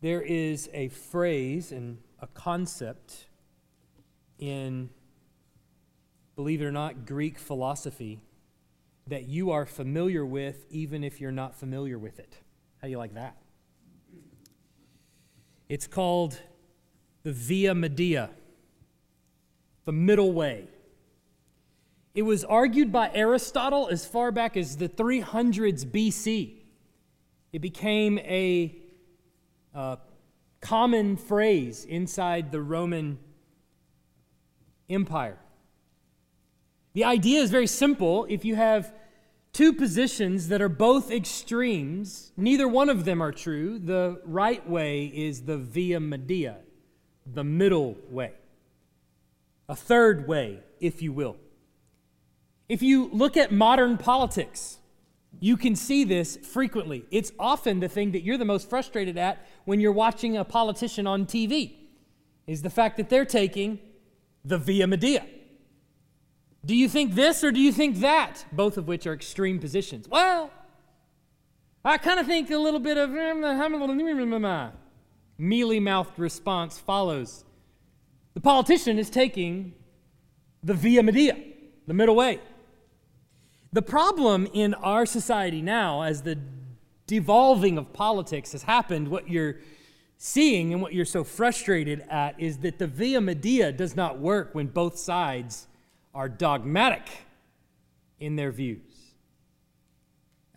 There is a phrase and a concept in, believe it or not, Greek philosophy that you are familiar with even if you're not familiar with it. How do you like that? It's called the Via Media, the middle way. It was argued by Aristotle as far back as the 300s BC. It became a uh, common phrase inside the Roman Empire. The idea is very simple. If you have two positions that are both extremes, neither one of them are true. The right way is the via media, the middle way. A third way, if you will. If you look at modern politics, you can see this frequently. It's often the thing that you're the most frustrated at when you're watching a politician on TV is the fact that they're taking the via media. Do you think this or do you think that? Both of which are extreme positions. Well, I kind of think a little bit of um, mealy mouthed response follows. The politician is taking the via media, the middle way. The problem in our society now, as the devolving of politics has happened, what you're seeing and what you're so frustrated at is that the via media does not work when both sides are dogmatic in their views.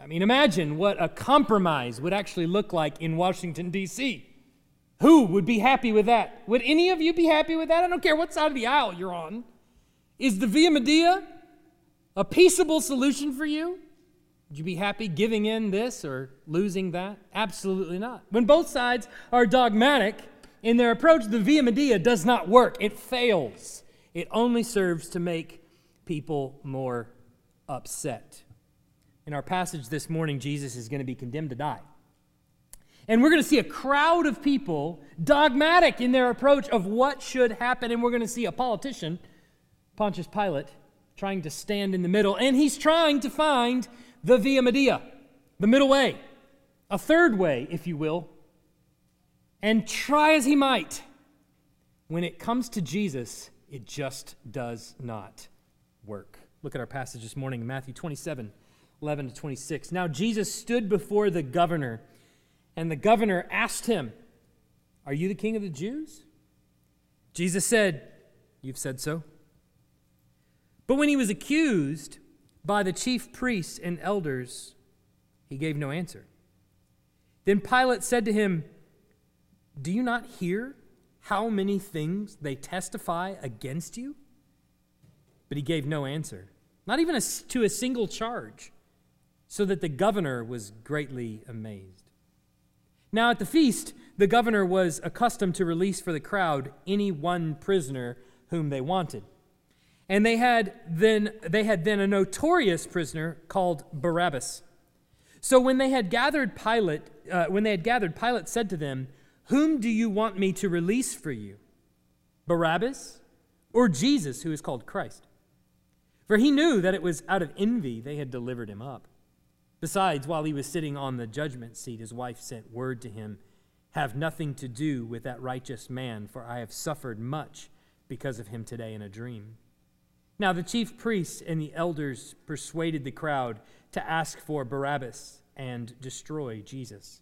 I mean, imagine what a compromise would actually look like in Washington, D.C. Who would be happy with that? Would any of you be happy with that? I don't care what side of the aisle you're on. Is the via media a peaceable solution for you? Would you be happy giving in this or losing that? Absolutely not. When both sides are dogmatic in their approach, the via media does not work. It fails. It only serves to make people more upset. In our passage this morning, Jesus is going to be condemned to die. And we're going to see a crowd of people dogmatic in their approach of what should happen. And we're going to see a politician, Pontius Pilate, trying to stand in the middle, and he's trying to find the via media, the middle way, a third way, if you will. And try as he might, when it comes to Jesus, it just does not work. Look at our passage this morning in Matthew 27 11 to 26. Now, Jesus stood before the governor, and the governor asked him, Are you the king of the Jews? Jesus said, You've said so. But when he was accused by the chief priests and elders, he gave no answer. Then Pilate said to him, Do you not hear how many things they testify against you? But he gave no answer, not even a, to a single charge, so that the governor was greatly amazed. Now at the feast, the governor was accustomed to release for the crowd any one prisoner whom they wanted. And they had then they had then a notorious prisoner called Barabbas. So when they had gathered Pilate, uh, when they had gathered, Pilate said to them, "Whom do you want me to release for you, Barabbas or Jesus, who is called Christ?" For he knew that it was out of envy they had delivered him up. Besides, while he was sitting on the judgment seat, his wife sent word to him, "Have nothing to do with that righteous man, for I have suffered much because of him today in a dream." Now, the chief priests and the elders persuaded the crowd to ask for Barabbas and destroy Jesus.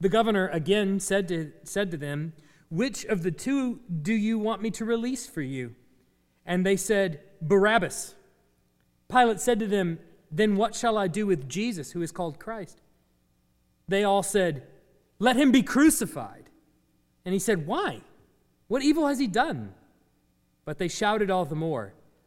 The governor again said to, said to them, Which of the two do you want me to release for you? And they said, Barabbas. Pilate said to them, Then what shall I do with Jesus, who is called Christ? They all said, Let him be crucified. And he said, Why? What evil has he done? But they shouted all the more.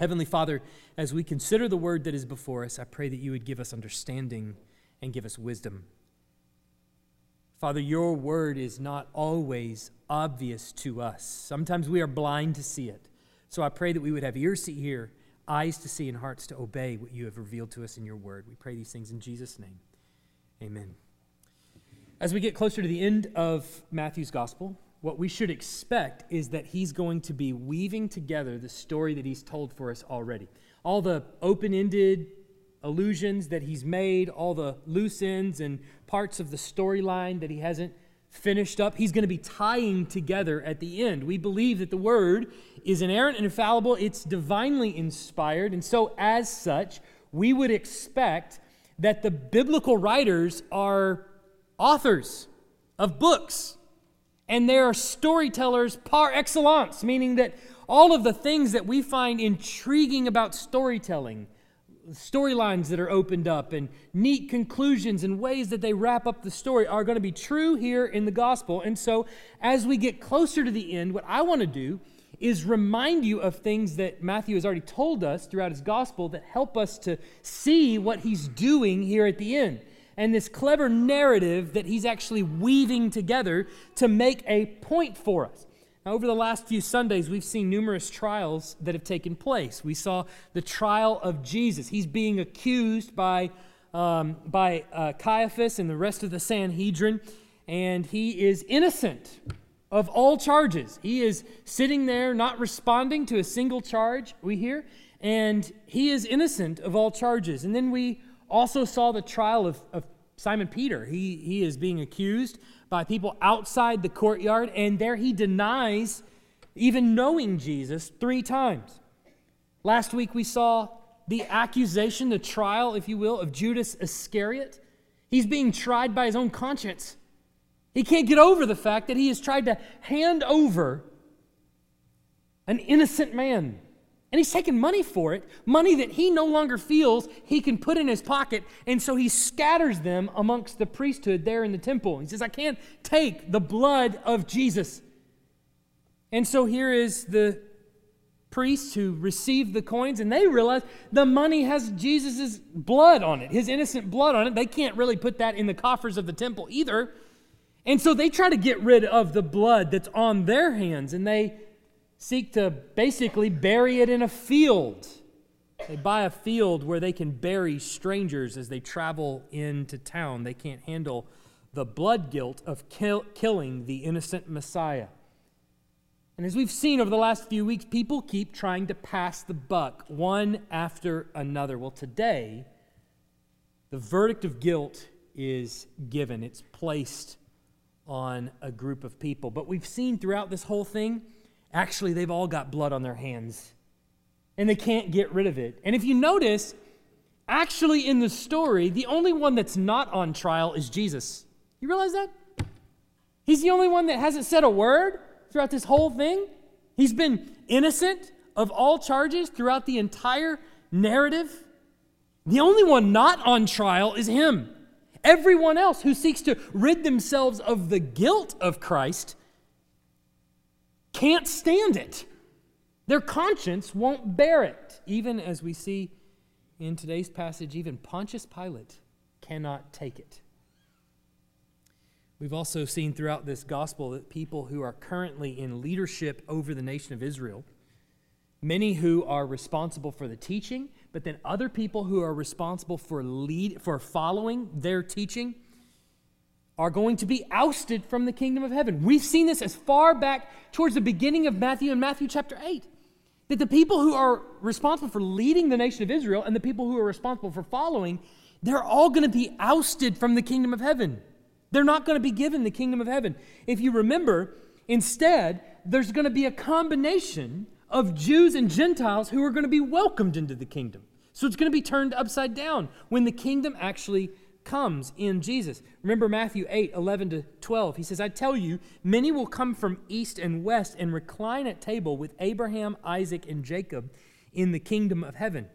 Heavenly Father, as we consider the word that is before us, I pray that you would give us understanding and give us wisdom. Father, your word is not always obvious to us. Sometimes we are blind to see it. So I pray that we would have ears to hear, eyes to see, and hearts to obey what you have revealed to us in your word. We pray these things in Jesus' name. Amen. As we get closer to the end of Matthew's gospel, what we should expect is that he's going to be weaving together the story that he's told for us already. All the open ended allusions that he's made, all the loose ends and parts of the storyline that he hasn't finished up, he's going to be tying together at the end. We believe that the word is inerrant and infallible, it's divinely inspired, and so as such, we would expect that the biblical writers are authors of books. And they are storytellers par excellence, meaning that all of the things that we find intriguing about storytelling, storylines that are opened up and neat conclusions and ways that they wrap up the story are going to be true here in the gospel. And so, as we get closer to the end, what I want to do is remind you of things that Matthew has already told us throughout his gospel that help us to see what he's doing here at the end. And this clever narrative that he's actually weaving together to make a point for us. Now, over the last few Sundays, we've seen numerous trials that have taken place. We saw the trial of Jesus. He's being accused by, um, by uh, Caiaphas and the rest of the Sanhedrin, and he is innocent of all charges. He is sitting there not responding to a single charge, we hear, and he is innocent of all charges. And then we also saw the trial of, of Simon Peter. He, he is being accused by people outside the courtyard, and there he denies even knowing Jesus three times. Last week we saw the accusation, the trial, if you will, of Judas Iscariot. He's being tried by his own conscience. He can't get over the fact that he has tried to hand over an innocent man and he's taking money for it, money that he no longer feels he can put in his pocket. And so he scatters them amongst the priesthood there in the temple. He says, I can't take the blood of Jesus. And so here is the priests who receive the coins, and they realize the money has Jesus' blood on it, his innocent blood on it. They can't really put that in the coffers of the temple either. And so they try to get rid of the blood that's on their hands, and they seek to basically bury it in a field. They buy a field where they can bury strangers as they travel into town. They can't handle the blood guilt of kill, killing the innocent Messiah. And as we've seen over the last few weeks, people keep trying to pass the buck one after another. Well, today, the verdict of guilt is given, it's placed on a group of people. But we've seen throughout this whole thing Actually, they've all got blood on their hands and they can't get rid of it. And if you notice, actually in the story, the only one that's not on trial is Jesus. You realize that? He's the only one that hasn't said a word throughout this whole thing. He's been innocent of all charges throughout the entire narrative. The only one not on trial is him. Everyone else who seeks to rid themselves of the guilt of Christ can't stand it. Their conscience won't bear it. Even as we see in today's passage, even Pontius Pilate cannot take it. We've also seen throughout this gospel that people who are currently in leadership over the nation of Israel, many who are responsible for the teaching, but then other people who are responsible for lead for following their teaching, are going to be ousted from the kingdom of heaven. We've seen this as far back towards the beginning of Matthew in Matthew chapter 8. That the people who are responsible for leading the nation of Israel and the people who are responsible for following, they're all going to be ousted from the kingdom of heaven. They're not going to be given the kingdom of heaven. If you remember, instead, there's going to be a combination of Jews and Gentiles who are going to be welcomed into the kingdom. So it's going to be turned upside down when the kingdom actually comes in Jesus. Remember Matthew 8, 11 to 12. He says, I tell you, many will come from east and west and recline at table with Abraham, Isaac, and Jacob in the kingdom of heaven,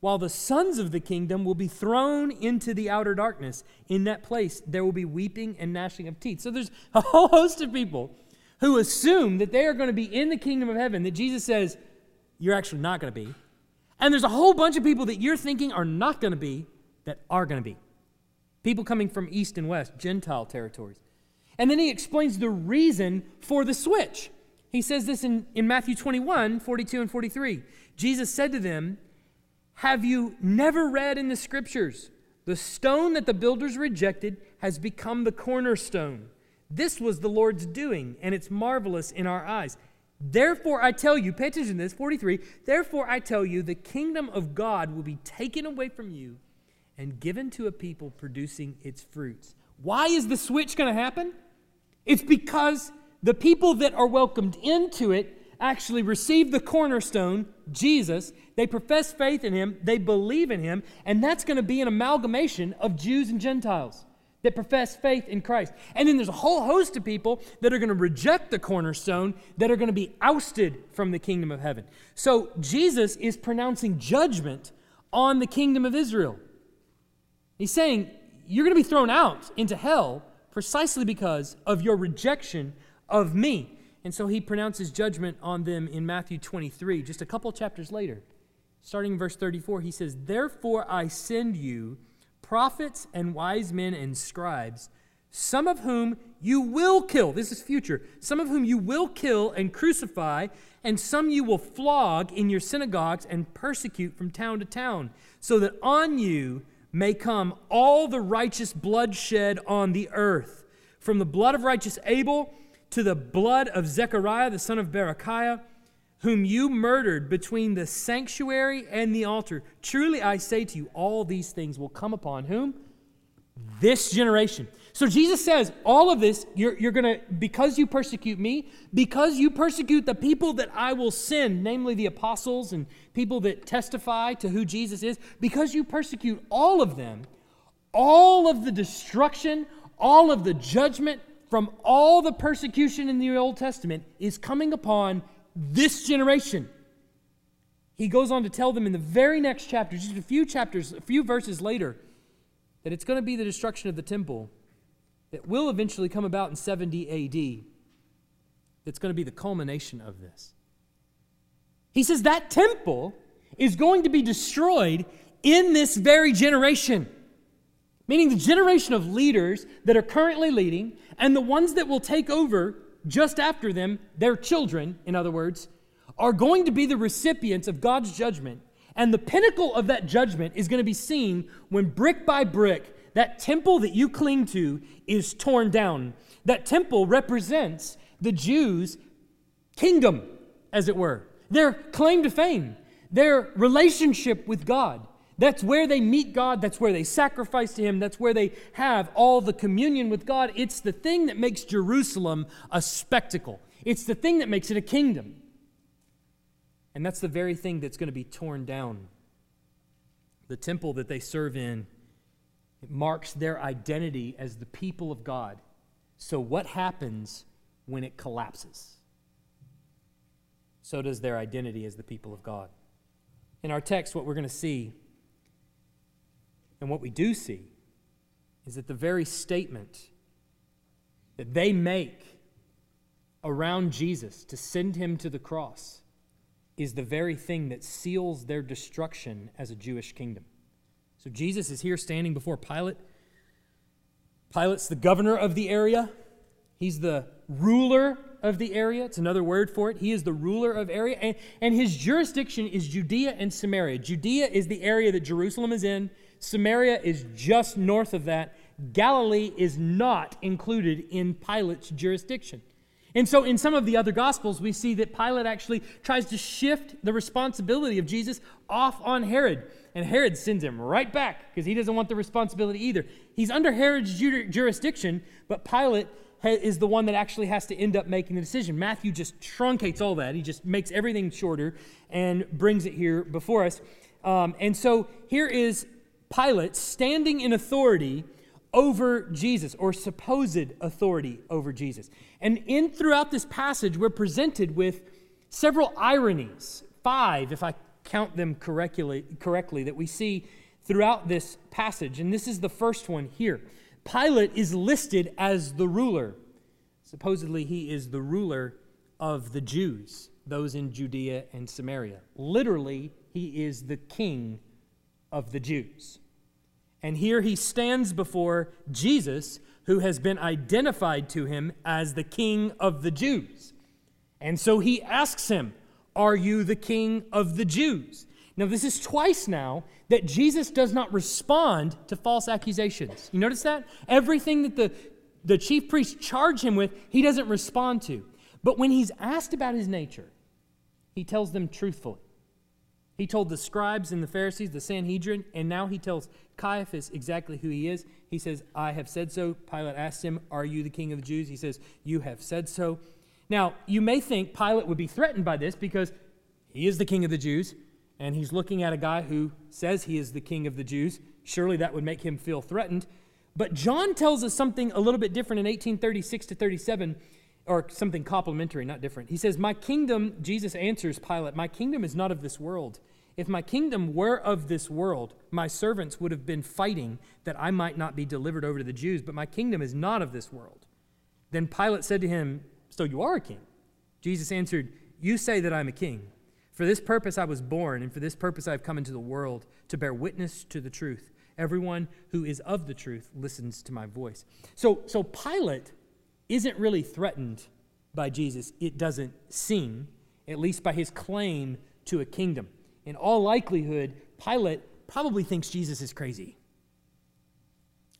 while the sons of the kingdom will be thrown into the outer darkness. In that place, there will be weeping and gnashing of teeth. So there's a whole host of people who assume that they are going to be in the kingdom of heaven, that Jesus says, you're actually not going to be. And there's a whole bunch of people that you're thinking are not going to be that are going to be. People coming from east and west, Gentile territories. And then he explains the reason for the switch. He says this in, in Matthew 21 42 and 43. Jesus said to them, Have you never read in the scriptures, the stone that the builders rejected has become the cornerstone? This was the Lord's doing, and it's marvelous in our eyes. Therefore, I tell you, pay attention to this, 43. Therefore, I tell you, the kingdom of God will be taken away from you and given to a people producing its fruits. Why is the switch going to happen? It's because the people that are welcomed into it actually receive the cornerstone, Jesus. They profess faith in him, they believe in him, and that's going to be an amalgamation of Jews and Gentiles that profess faith in Christ. And then there's a whole host of people that are going to reject the cornerstone, that are going to be ousted from the kingdom of heaven. So Jesus is pronouncing judgment on the kingdom of Israel. He's saying, You're going to be thrown out into hell precisely because of your rejection of me. And so he pronounces judgment on them in Matthew 23, just a couple chapters later. Starting in verse 34, he says, Therefore I send you prophets and wise men and scribes, some of whom you will kill. This is future. Some of whom you will kill and crucify, and some you will flog in your synagogues and persecute from town to town, so that on you may come all the righteous bloodshed on the earth, from the blood of righteous Abel to the blood of Zechariah, the son of Berechiah whom you murdered between the sanctuary and the altar. Truly I say to you, all these things will come upon whom? This generation. So Jesus says, all of this, you're, you're going to, because you persecute me, because you persecute the people that I will send, namely the apostles and people that testify to who Jesus is, because you persecute all of them, all of the destruction, all of the judgment from all the persecution in the Old Testament is coming upon this generation. He goes on to tell them in the very next chapter, just a few chapters, a few verses later, that it's going to be the destruction of the temple that will eventually come about in 70 AD. That's going to be the culmination of this. He says that temple is going to be destroyed in this very generation. Meaning the generation of leaders that are currently leading and the ones that will take over just after them, their children, in other words, are going to be the recipients of God's judgment. And the pinnacle of that judgment is going to be seen when brick by brick, that temple that you cling to is torn down. That temple represents the Jews' kingdom, as it were, their claim to fame, their relationship with God. That's where they meet God. That's where they sacrifice to Him. That's where they have all the communion with God. It's the thing that makes Jerusalem a spectacle, it's the thing that makes it a kingdom. And that's the very thing that's going to be torn down. The temple that they serve in it marks their identity as the people of God. So, what happens when it collapses? So does their identity as the people of God. In our text, what we're going to see and what we do see is that the very statement that they make around Jesus to send him to the cross is the very thing that seals their destruction as a Jewish kingdom. So Jesus is here standing before Pilate. Pilate's the governor of the area. He's the ruler of the area. It's another word for it. He is the ruler of area. And, and his jurisdiction is Judea and Samaria. Judea is the area that Jerusalem is in. Samaria is just north of that. Galilee is not included in Pilate's jurisdiction. And so, in some of the other Gospels, we see that Pilate actually tries to shift the responsibility of Jesus off on Herod. And Herod sends him right back because he doesn't want the responsibility either. He's under Herod's jurisdiction, but Pilate is the one that actually has to end up making the decision. Matthew just truncates all that, he just makes everything shorter and brings it here before us. Um, and so, here is Pilate standing in authority over Jesus or supposed authority over Jesus. And in throughout this passage, we're presented with several ironies, five, if I count them correctly, correctly, that we see throughout this passage. And this is the first one here. Pilate is listed as the ruler. Supposedly, he is the ruler of the Jews, those in Judea and Samaria. Literally, he is the king of the Jews. And here he stands before Jesus, who has been identified to him as the king of the Jews. And so he asks him, Are you the king of the Jews? Now, this is twice now that Jesus does not respond to false accusations. You notice that? Everything that the, the chief priests charge him with, he doesn't respond to. But when he's asked about his nature, he tells them truthfully. He told the scribes and the Pharisees, the Sanhedrin, and now he tells Caiaphas exactly who he is. He says, I have said so. Pilate asked him, Are you the king of the Jews? He says, You have said so. Now, you may think Pilate would be threatened by this because he is the king of the Jews, and he's looking at a guy who says he is the king of the Jews. Surely that would make him feel threatened. But John tells us something a little bit different in 1836 to 37, or something complementary, not different. He says, My kingdom, Jesus answers Pilate, My kingdom is not of this world. If my kingdom were of this world, my servants would have been fighting that I might not be delivered over to the Jews, but my kingdom is not of this world. Then Pilate said to him, So you are a king? Jesus answered, You say that I'm a king. For this purpose I was born, and for this purpose I have come into the world, to bear witness to the truth. Everyone who is of the truth listens to my voice. So, so Pilate isn't really threatened by Jesus. It doesn't seem, at least by his claim to a kingdom in all likelihood, Pilate probably thinks Jesus is crazy.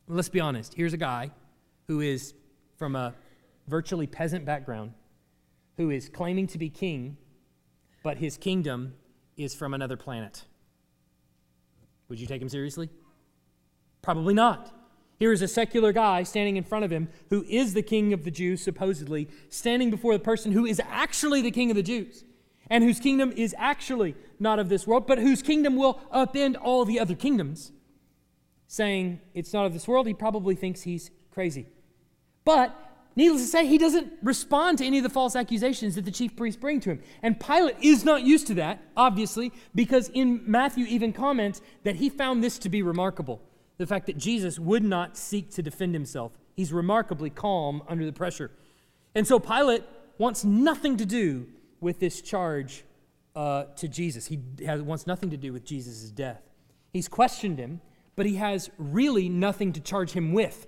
Let's be honest. Here's a guy who is from a virtually peasant background, who is claiming to be king, but his kingdom is from another planet. Would you take him seriously? Probably not. Here is a secular guy standing in front of him who is the king of the Jews, supposedly, standing before the person who is actually the king of the Jews and whose kingdom is actually not of this world, but whose kingdom will upend all the other kingdoms. Saying it's not of this world, he probably thinks he's crazy. But needless to say, he doesn't respond to any of the false accusations that the chief priests bring to him. And Pilate is not used to that, obviously, because in Matthew even comments that he found this to be remarkable the fact that Jesus would not seek to defend himself. He's remarkably calm under the pressure. And so Pilate wants nothing to do with this charge uh, to Jesus. He has, wants nothing to do with Jesus' death. He's questioned him, but he has really nothing to charge him with.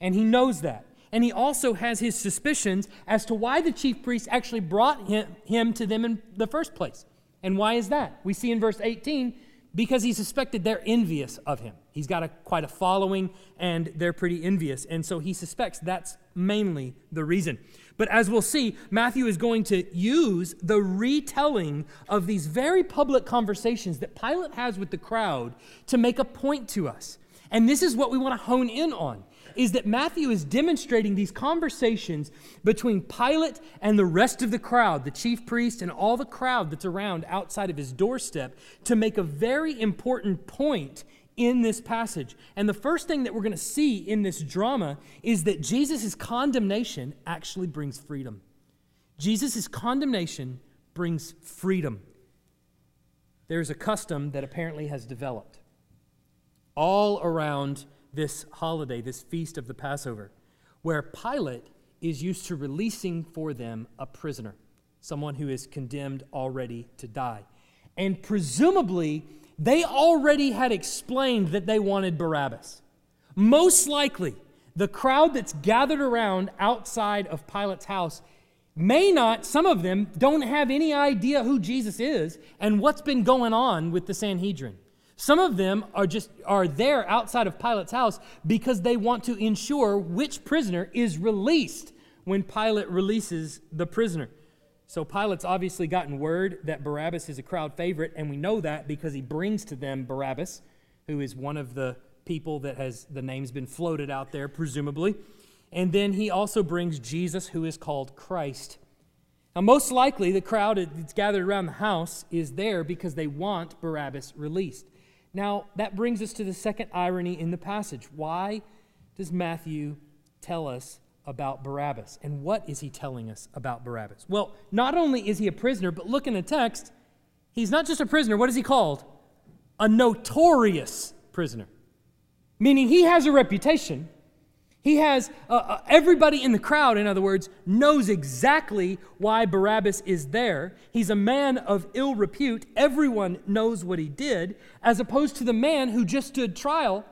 And he knows that. And he also has his suspicions as to why the chief priests actually brought him, him to them in the first place. And why is that? We see in verse 18 because he suspected they're envious of him. He's got a, quite a following, and they're pretty envious. And so he suspects that's mainly the reason. But as we'll see, Matthew is going to use the retelling of these very public conversations that Pilate has with the crowd to make a point to us. And this is what we want to hone in on is that Matthew is demonstrating these conversations between Pilate and the rest of the crowd, the chief priest and all the crowd that's around outside of his doorstep, to make a very important point in this passage. And the first thing that we're going to see in this drama is that Jesus' condemnation actually brings freedom. Jesus' condemnation brings freedom. There's a custom that apparently has developed all around this holiday, this feast of the Passover, where Pilate is used to releasing for them a prisoner, someone who is condemned already to die. And presumably, they already had explained that they wanted Barabbas. Most likely, the crowd that's gathered around outside of Pilate's house may not, some of them don't have any idea who Jesus is and what's been going on with the Sanhedrin. Some of them are just are there outside of Pilate's house because they want to ensure which prisoner is released when Pilate releases the prisoner. So Pilate's obviously gotten word that Barabbas is a crowd favorite, and we know that because he brings to them Barabbas, who is one of the people that has the name's been floated out there, presumably. And then he also brings Jesus, who is called Christ. Now, most likely, the crowd that's gathered around the house is there because they want Barabbas released. Now, that brings us to the second irony in the passage. Why does Matthew tell us about Barabbas. And what is he telling us about Barabbas? Well, not only is he a prisoner, but look in the text, he's not just a prisoner. What is he called? A notorious prisoner. Meaning he has a reputation. He has uh, uh, everybody in the crowd, in other words, knows exactly why Barabbas is there. He's a man of ill repute. Everyone knows what he did, as opposed to the man who just stood trial,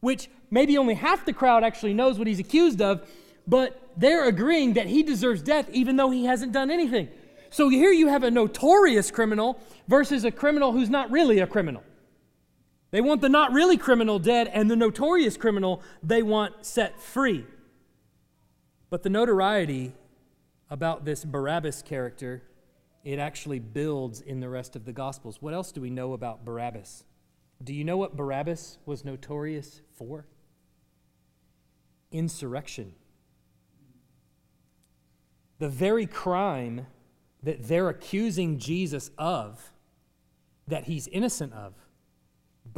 which maybe only half the crowd actually knows what he's accused of, but they're agreeing that he deserves death even though he hasn't done anything. So here you have a notorious criminal versus a criminal who's not really a criminal. They want the not really criminal dead, and the notorious criminal they want set free. But the notoriety about this Barabbas character, it actually builds in the rest of the Gospels. What else do we know about Barabbas? Do you know what Barabbas was notorious for? Insurrection. The very crime that they're accusing Jesus of, that he's innocent of,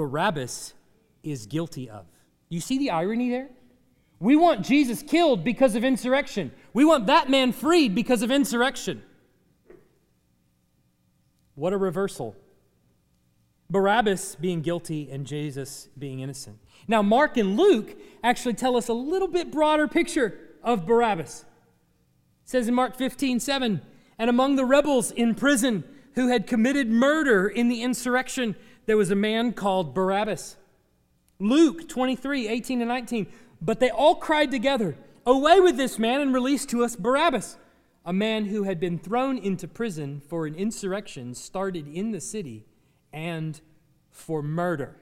Barabbas is guilty of. You see the irony there? We want Jesus killed because of insurrection. We want that man freed because of insurrection. What a reversal. Barabbas being guilty and Jesus being innocent. Now, Mark and Luke actually tell us a little bit broader picture of Barabbas. It says in Mark 15, 7, and among the rebels in prison who had committed murder in the insurrection, there was a man called Barabbas. Luke 23, 18 and 19. But they all cried together, Away with this man and release to us Barabbas, a man who had been thrown into prison for an insurrection started in the city and for murder.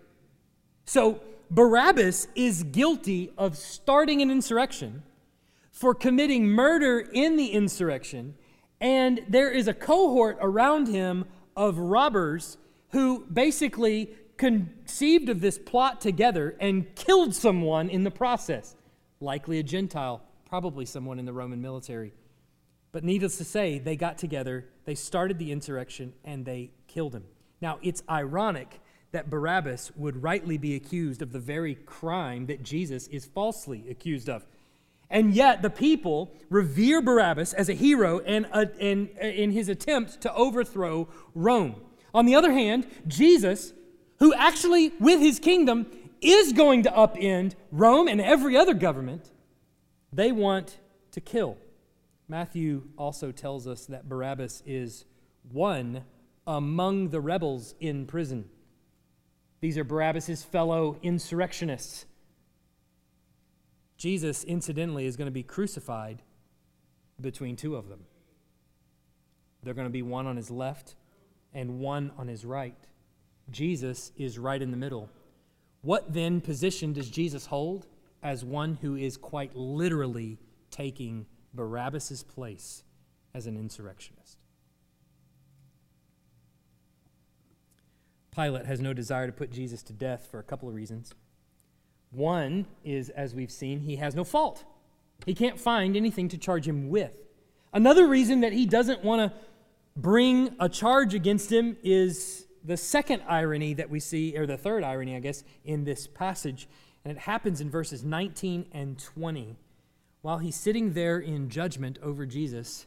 So Barabbas is guilty of starting an insurrection, for committing murder in the insurrection, and there is a cohort around him of robbers who basically conceived of this plot together and killed someone in the process. Likely a Gentile, probably someone in the Roman military. But needless to say, they got together, they started the insurrection, and they killed him. Now, it's ironic that Barabbas would rightly be accused of the very crime that Jesus is falsely accused of. And yet, the people revere Barabbas as a hero and, uh, uh, in his attempt to overthrow Rome. On the other hand, Jesus, who actually, with his kingdom, is going to upend Rome and every other government, they want to kill. Matthew also tells us that Barabbas is one among the rebels in prison. These are Barabbas's fellow insurrectionists Jesus, incidentally, is going to be crucified between two of them. They're going to be one on his left and one on his right. Jesus is right in the middle. What then position does Jesus hold as one who is quite literally taking Barabbas' place as an insurrectionist? Pilate has no desire to put Jesus to death for a couple of reasons. One is, as we've seen, he has no fault. He can't find anything to charge him with. Another reason that he doesn't want to bring a charge against him is the second irony that we see, or the third irony, I guess, in this passage. And it happens in verses 19 and 20. While he's sitting there in judgment over Jesus,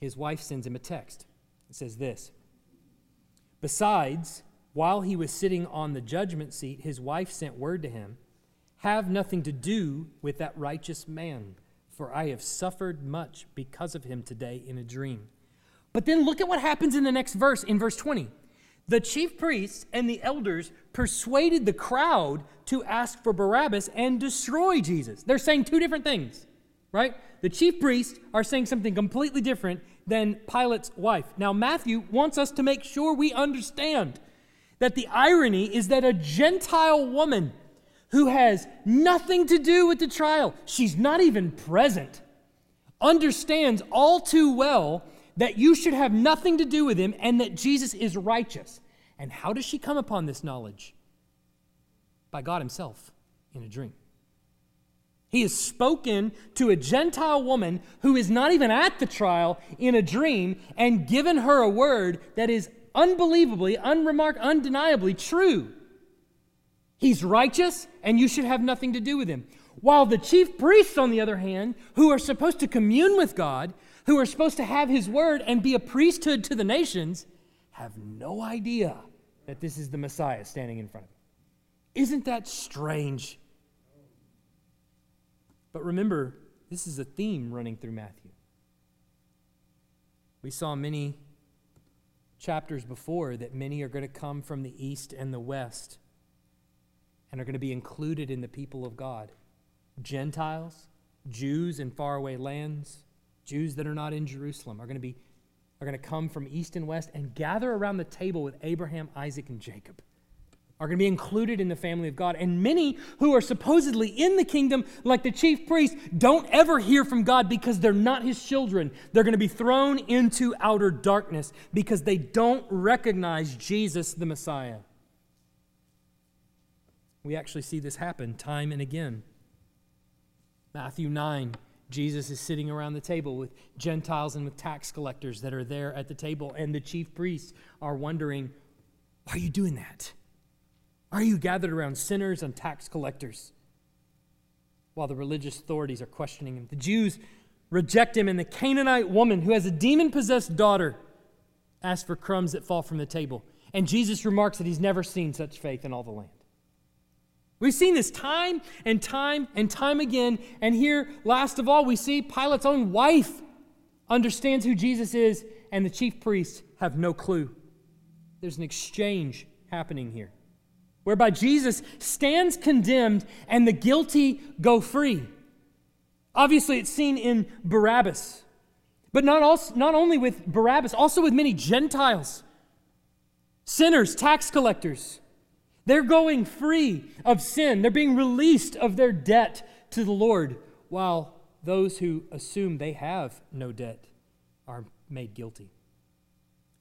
his wife sends him a text. It says this Besides, while he was sitting on the judgment seat, his wife sent word to him have nothing to do with that righteous man, for I have suffered much because of him today in a dream. But then look at what happens in the next verse, in verse 20. The chief priests and the elders persuaded the crowd to ask for Barabbas and destroy Jesus. They're saying two different things, right? The chief priests are saying something completely different than Pilate's wife. Now, Matthew wants us to make sure we understand that the irony is that a Gentile woman who has nothing to do with the trial, she's not even present, understands all too well that you should have nothing to do with him and that Jesus is righteous. And how does she come upon this knowledge? By God Himself in a dream. He has spoken to a Gentile woman who is not even at the trial in a dream and given her a word that is unbelievably, unremarked, undeniably true. He's righteous, and you should have nothing to do with him. While the chief priests, on the other hand, who are supposed to commune with God, who are supposed to have his word and be a priesthood to the nations, have no idea that this is the Messiah standing in front of them. Isn't that strange? But remember, this is a theme running through Matthew. We saw many chapters before that many are going to come from the east and the west and are going to be included in the people of God. Gentiles, Jews in faraway lands, Jews that are not in Jerusalem are going to be are going to come from east and west and gather around the table with Abraham, Isaac, and Jacob. Are going to be included in the family of God. And many who are supposedly in the kingdom, like the chief priest, don't ever hear from God because they're not his children. They're going to be thrown into outer darkness because they don't recognize Jesus the Messiah. We actually see this happen time and again. Matthew 9, Jesus is sitting around the table with Gentiles and with tax collectors that are there at the table, and the chief priests are wondering, Why are you doing that? Why are you gathered around sinners and tax collectors? While the religious authorities are questioning him. The Jews reject him, and the Canaanite woman who has a demon possessed daughter asks for crumbs that fall from the table. And Jesus remarks that he's never seen such faith in all the land. We've seen this time and time and time again. And here, last of all, we see Pilate's own wife understands who Jesus is, and the chief priests have no clue. There's an exchange happening here whereby Jesus stands condemned and the guilty go free. Obviously, it's seen in Barabbas, but not, also, not only with Barabbas, also with many Gentiles, sinners, tax collectors. They're going free of sin. They're being released of their debt to the Lord, while those who assume they have no debt are made guilty.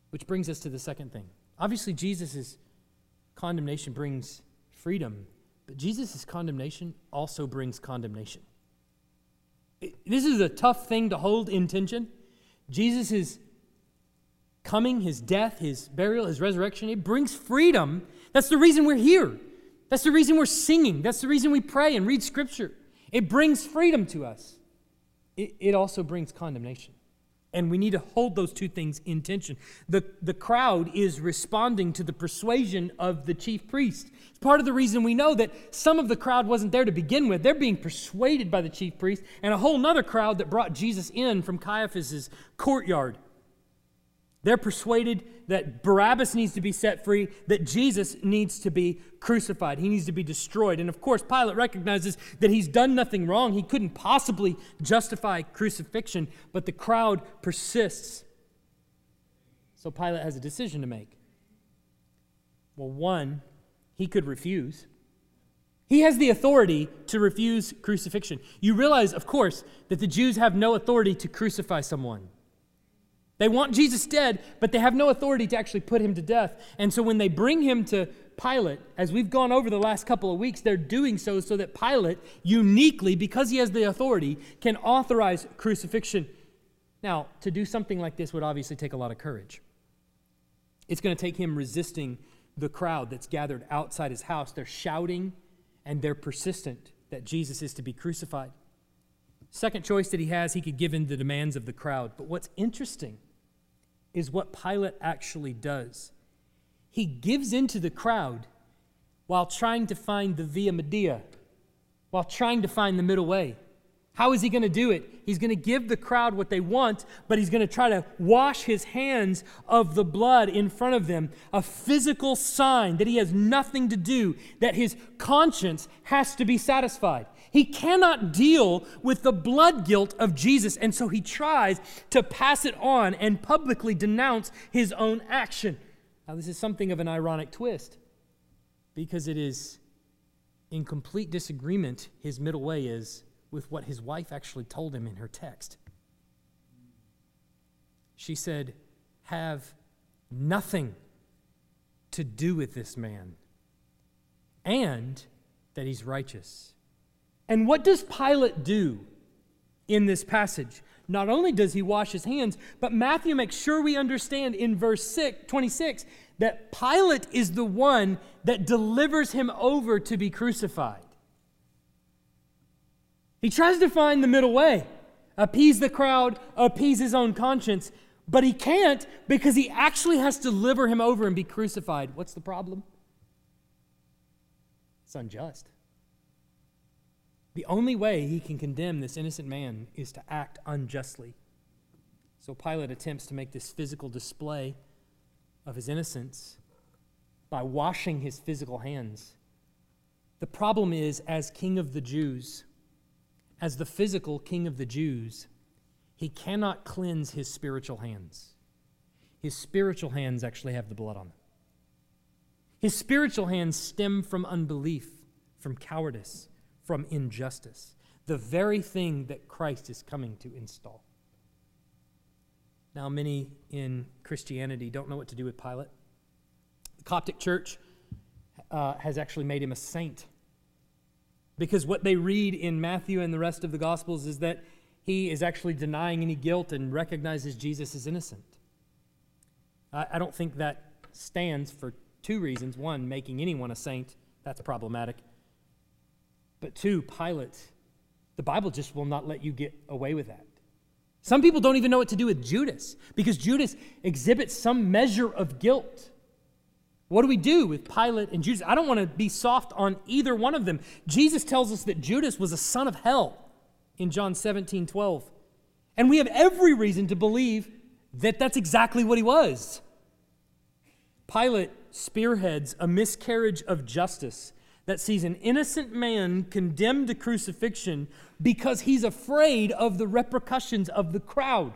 Which brings us to the second thing. Obviously, Jesus' condemnation brings freedom, but Jesus' condemnation also brings condemnation. This is a tough thing to hold in tension. Jesus' coming, his death, his burial, his resurrection, it brings freedom that's the reason we're here. That's the reason we're singing. That's the reason we pray and read Scripture. It brings freedom to us, it, it also brings condemnation. And we need to hold those two things in tension. The, the crowd is responding to the persuasion of the chief priest. It's part of the reason we know that some of the crowd wasn't there to begin with. They're being persuaded by the chief priest and a whole other crowd that brought Jesus in from Caiaphas's courtyard. They're persuaded that Barabbas needs to be set free, that Jesus needs to be crucified. He needs to be destroyed. And of course, Pilate recognizes that he's done nothing wrong. He couldn't possibly justify crucifixion, but the crowd persists. So Pilate has a decision to make. Well, one, he could refuse. He has the authority to refuse crucifixion. You realize, of course, that the Jews have no authority to crucify someone. They want Jesus dead, but they have no authority to actually put him to death. And so when they bring him to Pilate, as we've gone over the last couple of weeks, they're doing so so that Pilate, uniquely, because he has the authority, can authorize crucifixion. Now, to do something like this would obviously take a lot of courage. It's going to take him resisting the crowd that's gathered outside his house. They're shouting and they're persistent that Jesus is to be crucified. Second choice that he has, he could give in the demands of the crowd. But what's interesting is what Pilate actually does. He gives into the crowd while trying to find the via media, while trying to find the middle way. How is he going to do it? He's going to give the crowd what they want, but he's going to try to wash his hands of the blood in front of them, a physical sign that he has nothing to do, that his conscience has to be satisfied. He cannot deal with the blood guilt of Jesus, and so he tries to pass it on and publicly denounce his own action. Now, this is something of an ironic twist because it is in complete disagreement, his middle way is with what his wife actually told him in her text. She said, Have nothing to do with this man, and that he's righteous. And what does Pilate do in this passage? Not only does he wash his hands, but Matthew makes sure we understand in verse 6, 26 that Pilate is the one that delivers him over to be crucified. He tries to find the middle way, appease the crowd, appease his own conscience, but he can't because he actually has to deliver him over and be crucified. What's the problem? It's unjust. The only way he can condemn this innocent man is to act unjustly. So Pilate attempts to make this physical display of his innocence by washing his physical hands The problem is, as king of the Jews, as the physical king of the Jews, he cannot cleanse his spiritual hands. His spiritual hands actually have the blood on them. His spiritual hands stem from unbelief, from cowardice, from injustice, the very thing that Christ is coming to install. Now, many in Christianity don't know what to do with Pilate. The Coptic Church uh, has actually made him a saint. Because what they read in Matthew and the rest of the Gospels is that he is actually denying any guilt and recognizes Jesus as innocent. I, I don't think that stands for two reasons. One, making anyone a saint, that's problematic. But two, Pilate, the Bible just will not let you get away with that. Some people don't even know what to do with Judas because Judas exhibits some measure of guilt. What do we do with Pilate and Judas? I don't want to be soft on either one of them. Jesus tells us that Judas was a son of hell in John 17 12. And we have every reason to believe that that's exactly what he was. Pilate spearheads a miscarriage of justice that sees an innocent man condemned to crucifixion because he's afraid of the repercussions of the crowd.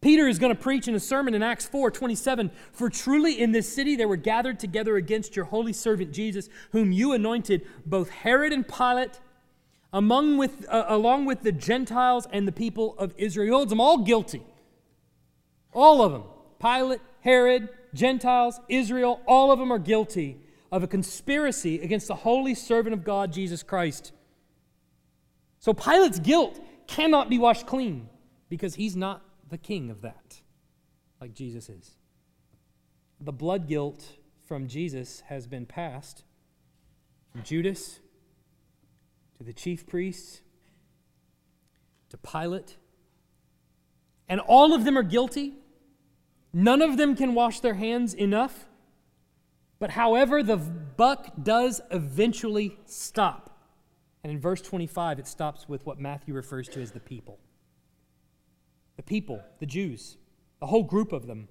Peter is going to preach in a sermon in Acts 4 27. For truly in this city there were gathered together against your holy servant Jesus, whom you anointed, both Herod and Pilate, among with, uh, along with the Gentiles and the people of Israel. He holds them all guilty. All of them. Pilate, Herod, Gentiles, Israel, all of them are guilty of a conspiracy against the holy servant of God, Jesus Christ. So Pilate's guilt cannot be washed clean because he's not the king of that, like Jesus is. The blood guilt from Jesus has been passed from Judas to the chief priests to Pilate. And all of them are guilty. None of them can wash their hands enough. But however, the buck does eventually stop. And in verse 25, it stops with what Matthew refers to as the people the people, the Jews, the whole group of them.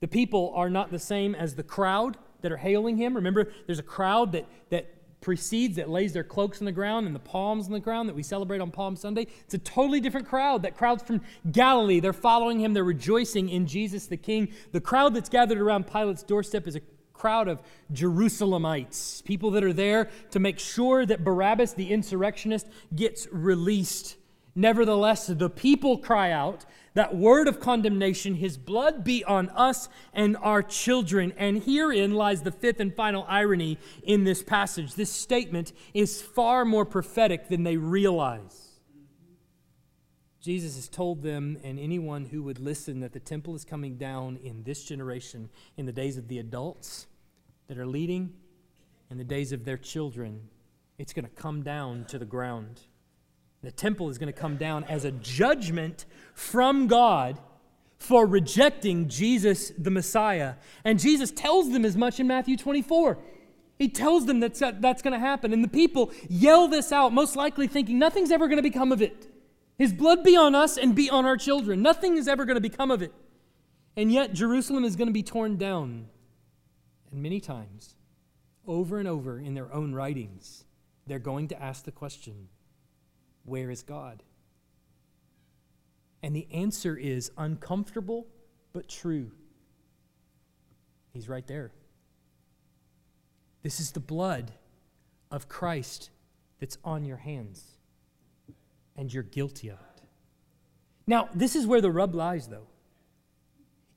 The people are not the same as the crowd that are hailing him. Remember, there's a crowd that, that precedes, that lays their cloaks on the ground and the palms on the ground that we celebrate on Palm Sunday. It's a totally different crowd. That crowd's from Galilee. They're following him, they're rejoicing in Jesus the King. The crowd that's gathered around Pilate's doorstep is a crowd of Jerusalemites, people that are there to make sure that Barabbas, the insurrectionist, gets released. Nevertheless, the people cry out that word of condemnation, His blood be on us and our children. And herein lies the fifth and final irony in this passage. This statement is far more prophetic than they realize. Jesus has told them and anyone who would listen that the temple is coming down in this generation in the days of the adults that are leading in the days of their children. It's going to come down to the ground. The temple is going to come down as a judgment from God for rejecting Jesus the Messiah. And Jesus tells them as much in Matthew 24. He tells them that that's going to happen. And the people yell this out, most likely thinking nothing's ever going to become of it. His blood be on us and be on our children. Nothing is ever going to become of it. And yet, Jerusalem is going to be torn down. And many times, over and over in their own writings, they're going to ask the question where is God? And the answer is uncomfortable but true. He's right there. This is the blood of Christ that's on your hands, and you're guilty of it. Now, this is where the rub lies, though.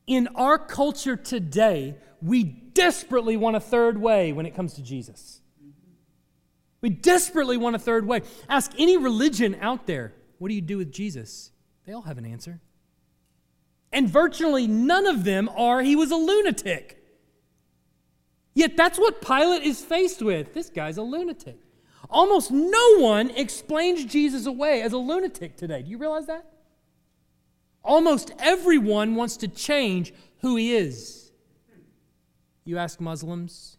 In our culture today, we desperately want a third way when it comes to Jesus. We desperately want a third way. Ask any religion out there, what do you do with Jesus? They all have an answer. And virtually none of them are, he was a lunatic. Yet that's what Pilate is faced with. This guy's a lunatic. Almost no one explains Jesus away as a lunatic today. Do you realize that? Almost everyone wants to change who he is. You ask Muslims,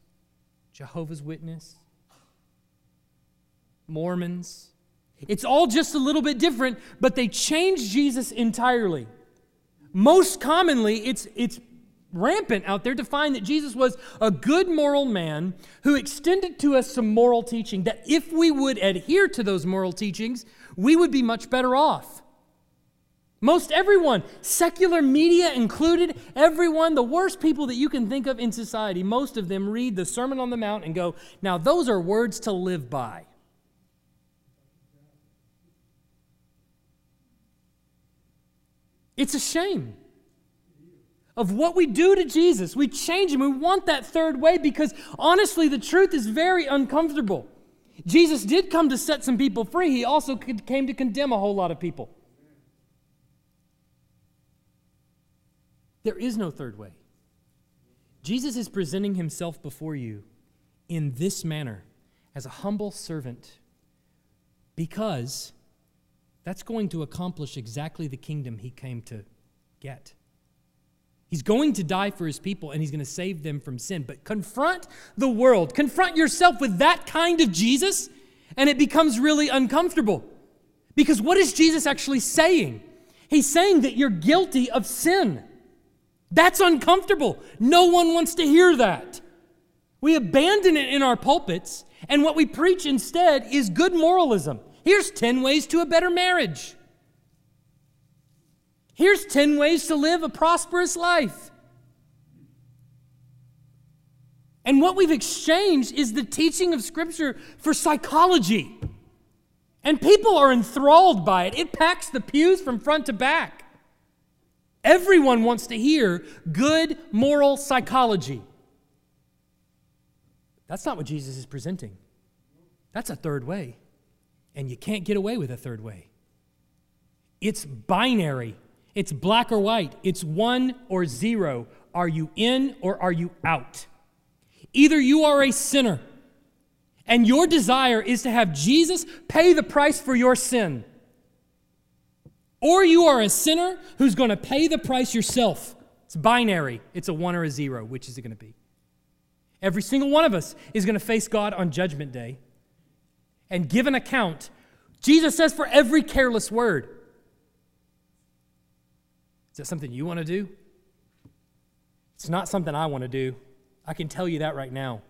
Jehovah's Witness, Mormons. It's all just a little bit different, but they change Jesus entirely. Most commonly, it's, it's rampant out there to find that Jesus was a good moral man who extended to us some moral teaching, that if we would adhere to those moral teachings, we would be much better off. Most everyone, secular media included, everyone, the worst people that you can think of in society, most of them read the Sermon on the Mount and go, now those are words to live by. It's a shame of what we do to Jesus. We change him. We want that third way because honestly, the truth is very uncomfortable. Jesus did come to set some people free, he also came to condemn a whole lot of people. There is no third way. Jesus is presenting himself before you in this manner as a humble servant because that's going to accomplish exactly the kingdom he came to get. He's going to die for his people and he's going to save them from sin. But confront the world, confront yourself with that kind of Jesus, and it becomes really uncomfortable. Because what is Jesus actually saying? He's saying that you're guilty of sin. That's uncomfortable. No one wants to hear that. We abandon it in our pulpits, and what we preach instead is good moralism. Here's 10 ways to a better marriage. Here's 10 ways to live a prosperous life. And what we've exchanged is the teaching of Scripture for psychology. And people are enthralled by it. It packs the pews from front to back. Everyone wants to hear good moral psychology. That's not what Jesus is presenting. That's a third way. And you can't get away with a third way. It's binary it's black or white, it's one or zero. Are you in or are you out? Either you are a sinner and your desire is to have Jesus pay the price for your sin, or you are a sinner who's going to pay the price yourself. It's binary, it's a one or a zero. Which is it going to be? Every single one of us is going to face God on Judgment Day and give an account. Jesus says for every careless word. Is that something you want to do? It's not something I want to do. I can tell you that right now.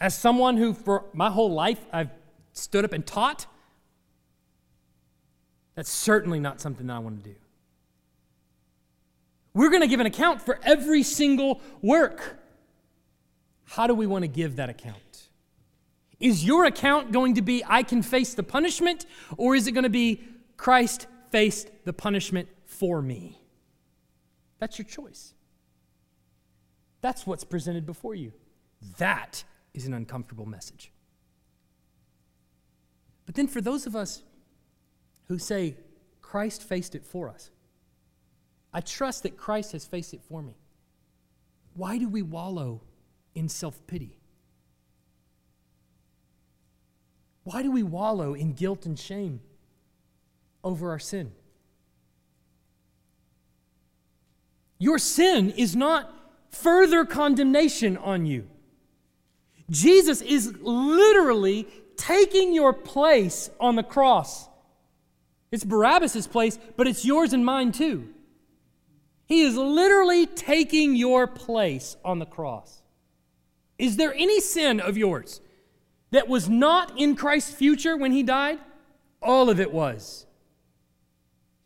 As someone who, for my whole life, I've stood up and taught, that's certainly not something that I want to do. We're going to give an account for every single work. How do we want to give that account? Is your account going to be, I can face the punishment, or is it going to be, Christ faced the punishment for me. That's your choice. That's what's presented before you. That is an uncomfortable message. But then, for those of us who say, Christ faced it for us, I trust that Christ has faced it for me. Why do we wallow in self pity? Why do we wallow in guilt and shame? over our sin. Your sin is not further condemnation on you. Jesus is literally taking your place on the cross. It's Barabbas' place, but it's yours and mine too. He is literally taking your place on the cross. Is there any sin of yours that was not in Christ's future when he died? All of it was.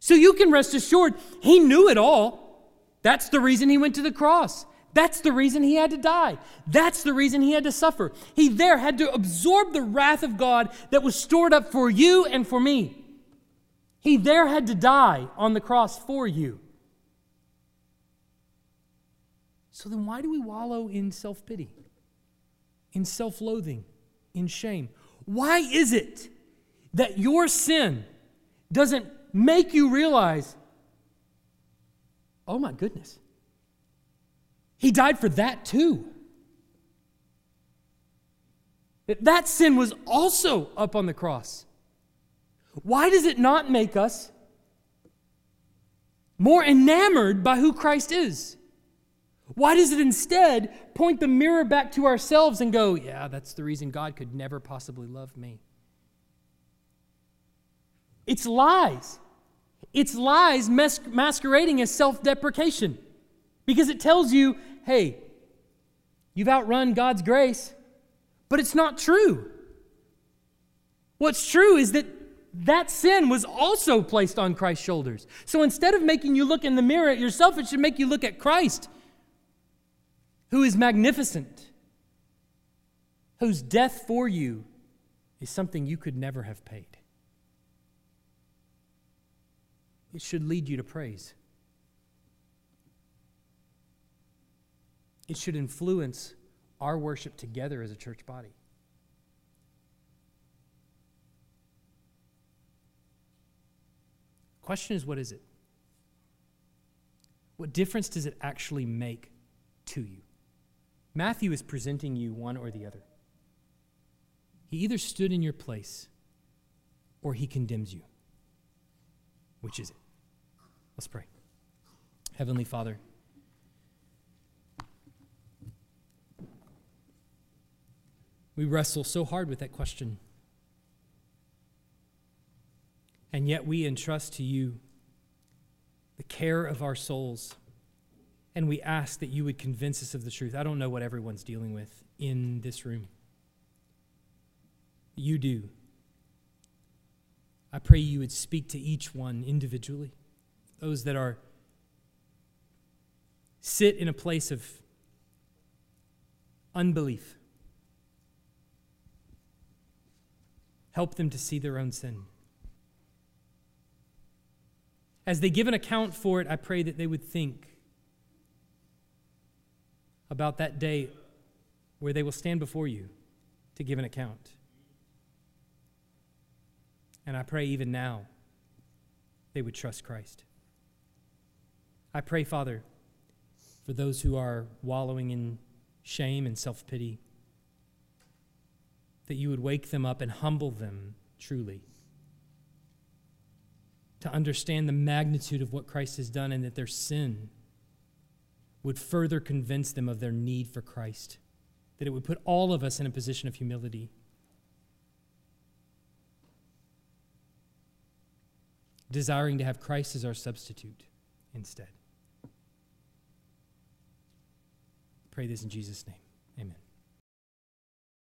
So you can rest assured, he knew it all. That's the reason he went to the cross. That's the reason he had to die. That's the reason he had to suffer. He there had to absorb the wrath of God that was stored up for you and for me. He there had to die on the cross for you. So then, why do we wallow in self pity, in self loathing, in shame? Why is it that your sin doesn't make you realize oh my goodness, he died for that too. That, that sin was also up on the cross. Why does it not make us more enamored by who Christ is? Why does it instead point the mirror back to ourselves and go, yeah, that's the reason God could never possibly love me? It's lies. It's lies mas- masquerading as self deprecation because it tells you, hey, you've outrun God's grace, but it's not true. What's true is that that sin was also placed on Christ's shoulders. So instead of making you look in the mirror at yourself, it should make you look at Christ, who is magnificent, whose death for you is something you could never have paid. It should lead you to praise. It should influence our worship together as a church body. Question is, what is it? What difference does it actually make to you? Matthew is presenting you one or the other. He either stood in your place or he condemns you. Which is it? Let's pray. Heavenly Father, we wrestle so hard with that question. And yet we entrust to you the care of our souls. And we ask that you would convince us of the truth. I don't know what everyone's dealing with in this room. You do. I pray you would speak to each one individually. Those that are sit in a place of unbelief. Help them to see their own sin. As they give an account for it, I pray that they would think about that day where they will stand before you to give an account. And I pray even now they would trust Christ. I pray, Father, for those who are wallowing in shame and self pity, that you would wake them up and humble them truly to understand the magnitude of what Christ has done and that their sin would further convince them of their need for Christ, that it would put all of us in a position of humility. Desiring to have Christ as our substitute instead. Pray this in Jesus' name.